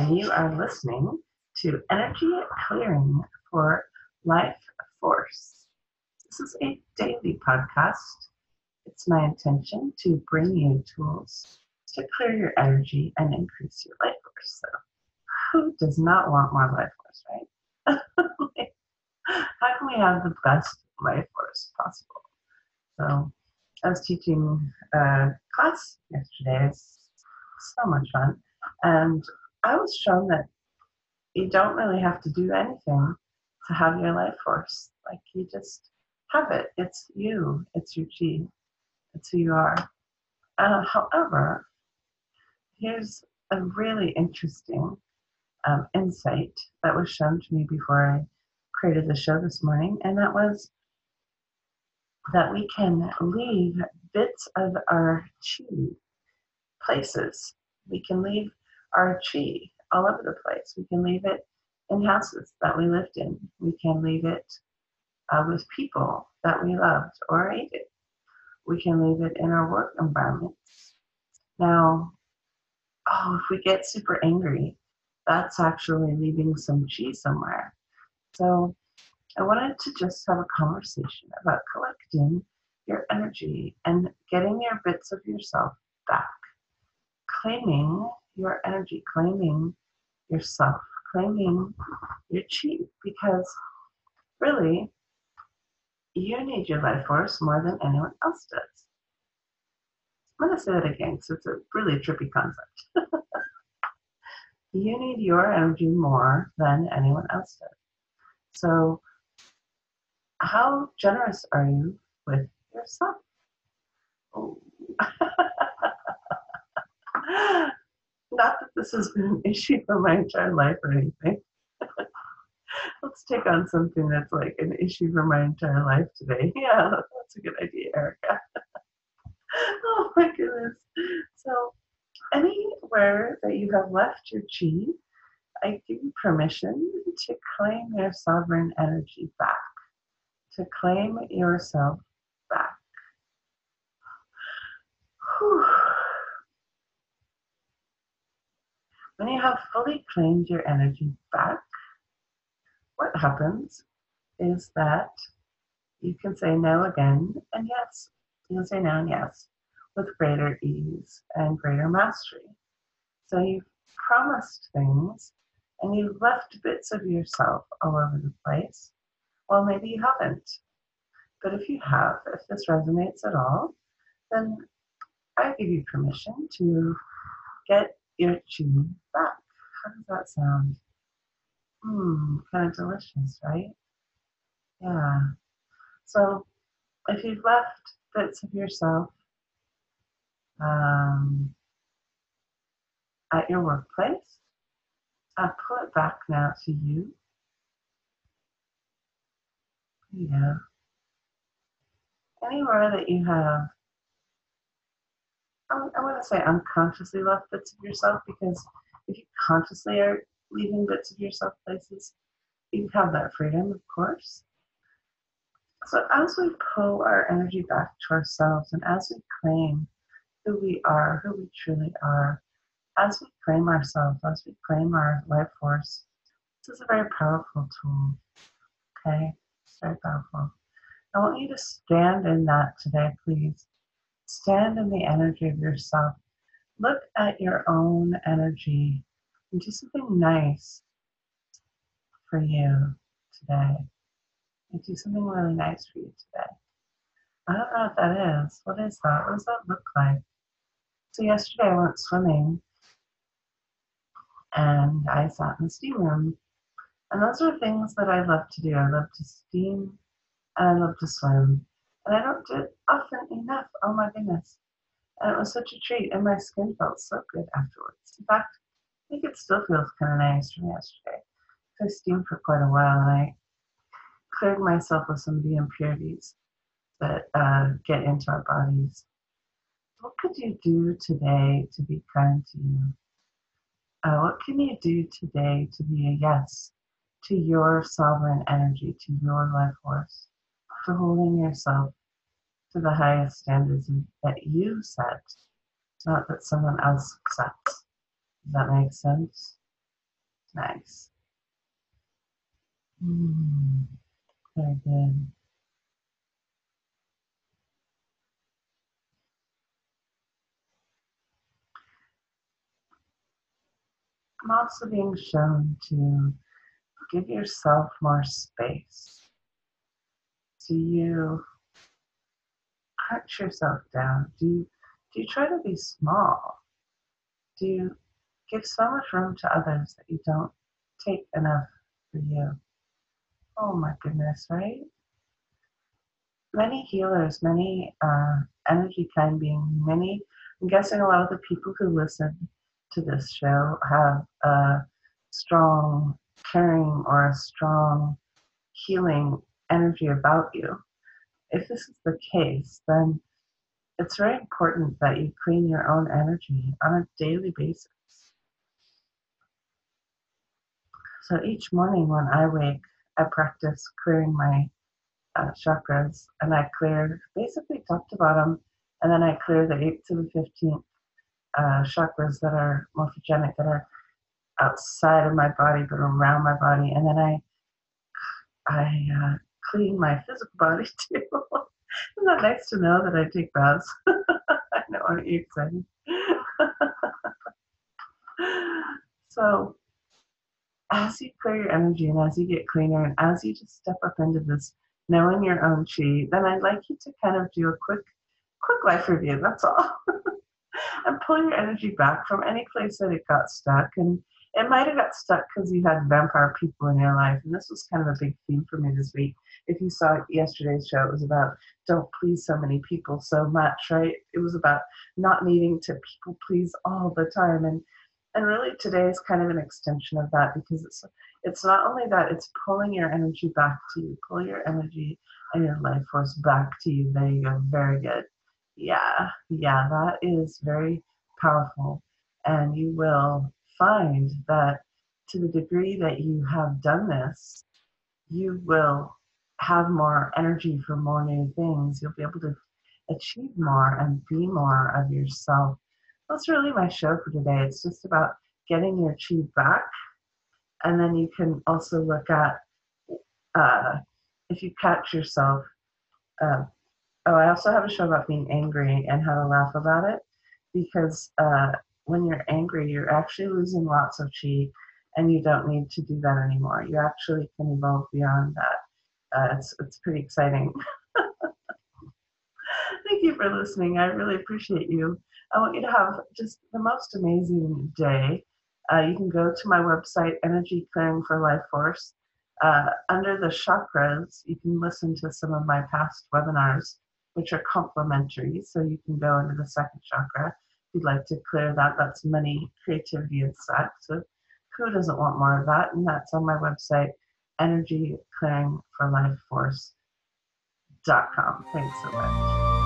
and you are listening to Energy Clearing for Life Force. This is a daily podcast. It's my intention to bring you tools to clear your energy and increase your life force. So, who does not want more life force, right? How can we have the best life force possible? So, I was teaching a class yesterday. It's so much fun. And I was shown that you don't really have to do anything to have your life force. Like you just have it. It's you. It's your chi. It's who you are. Uh, however, here's a really interesting um, insight that was shown to me before I created the show this morning, and that was that we can leave bits of our chi places. We can leave our chi all over the place. We can leave it in houses that we lived in. We can leave it uh, with people that we loved or hated. We can leave it in our work environments. Now, oh, if we get super angry, that's actually leaving some chi somewhere. So I wanted to just have a conversation about collecting your energy and getting your bits of yourself back. Claiming your energy, claiming yourself, claiming your chi, because really, you need your life force more than anyone else does. I'm going to say that again because it's a really trippy concept. you need your energy more than anyone else does. So, how generous are you with yourself? Oh. Not that this has been an issue for my entire life or anything. Let's take on something that's like an issue for my entire life today. Yeah, that's a good idea, Erica. oh my goodness. So, anywhere that you have left your chi, I give you permission to claim your sovereign energy back, to claim yourself back. Whew. When you have fully claimed your energy back, what happens is that you can say no again and yes. You can say no and yes with greater ease and greater mastery. So you've promised things and you've left bits of yourself all over the place. Well, maybe you haven't. But if you have, if this resonates at all, then I give you permission to get chi back. How does that sound? Hmm, kind of delicious, right? Yeah. So if you've left bits of yourself um, at your workplace, uh, pull it back now to you. Yeah. Anywhere that you have Um, I want to say unconsciously left bits of yourself because if you consciously are leaving bits of yourself places, you have that freedom, of course. So as we pull our energy back to ourselves and as we claim who we are, who we truly are, as we claim ourselves, as we claim our life force, this is a very powerful tool. Okay? Very powerful. I want you to stand in that today, please. Stand in the energy of yourself. Look at your own energy and do something nice for you today. And do something really nice for you today. I don't know what that is. What is that? What does that look like? So yesterday I went swimming and I sat in the steam room. And those are things that I love to do. I love to steam and I love to swim. And I don't do it often enough. Oh my goodness. And it was such a treat. And my skin felt so good afterwards. In fact, I think it still feels kind of nice from yesterday. I steamed for quite a while and I cleared myself of some of the impurities that uh, get into our bodies. What could you do today to be kind to you? Uh, what can you do today to be a yes to your sovereign energy, to your life force? To holding yourself to the highest standards that you set, not that someone else sets. Does that make sense? Nice. Mm, very good. I'm also being shown to give yourself more space. Do you cut yourself down? Do you, do you try to be small? Do you give so much room to others that you don't take enough for you? Oh my goodness, right? Many healers, many uh, energy kind beings, many, I'm guessing a lot of the people who listen to this show have a strong caring or a strong healing energy about you. If this is the case, then it's very important that you clean your own energy on a daily basis. So each morning when I wake, I practice clearing my uh, chakras and I clear basically top to bottom and then I clear the 8th to the 15th uh, chakras that are morphogenic, that are outside of my body but around my body, and then I I uh, clean my physical body too. Isn't that nice to know that I take baths? I know, aren't you excited? so, as you clear your energy and as you get cleaner and as you just step up into this knowing your own chi, then I'd like you to kind of do a quick, quick life review. That's all. and pull your energy back from any place that it got stuck. And it might have got stuck because you had vampire people in your life. And this was kind of a big theme for me this week. If you saw yesterday's show, it was about don't please so many people so much, right? It was about not needing to people please all the time. And and really today is kind of an extension of that because it's it's not only that it's pulling your energy back to you pull your energy and your life force back to you there you go very good yeah, yeah, that is very powerful. And you will find that to the degree that you have done this, you will have more energy for more new things. You'll be able to achieve more and be more of yourself. That's really my show for today. It's just about getting your chi back. And then you can also look at uh, if you catch yourself uh, Oh, I also have a show about being angry and how to laugh about it because uh, when you're angry, you're actually losing lots of chi and you don't need to do that anymore. You actually can evolve beyond that. Uh, it's, it's pretty exciting. Thank you for listening. I really appreciate you. I want you to have just the most amazing day. Uh, you can go to my website, Energy Clearing for Life Force. Uh, under the chakras, you can listen to some of my past webinars which are complimentary. So you can go into the second chakra if you'd like to clear that. That's money, creativity, and sex. So who doesn't want more of that? And that's on my website, energyclearingforlifeforce.com. Thanks so much.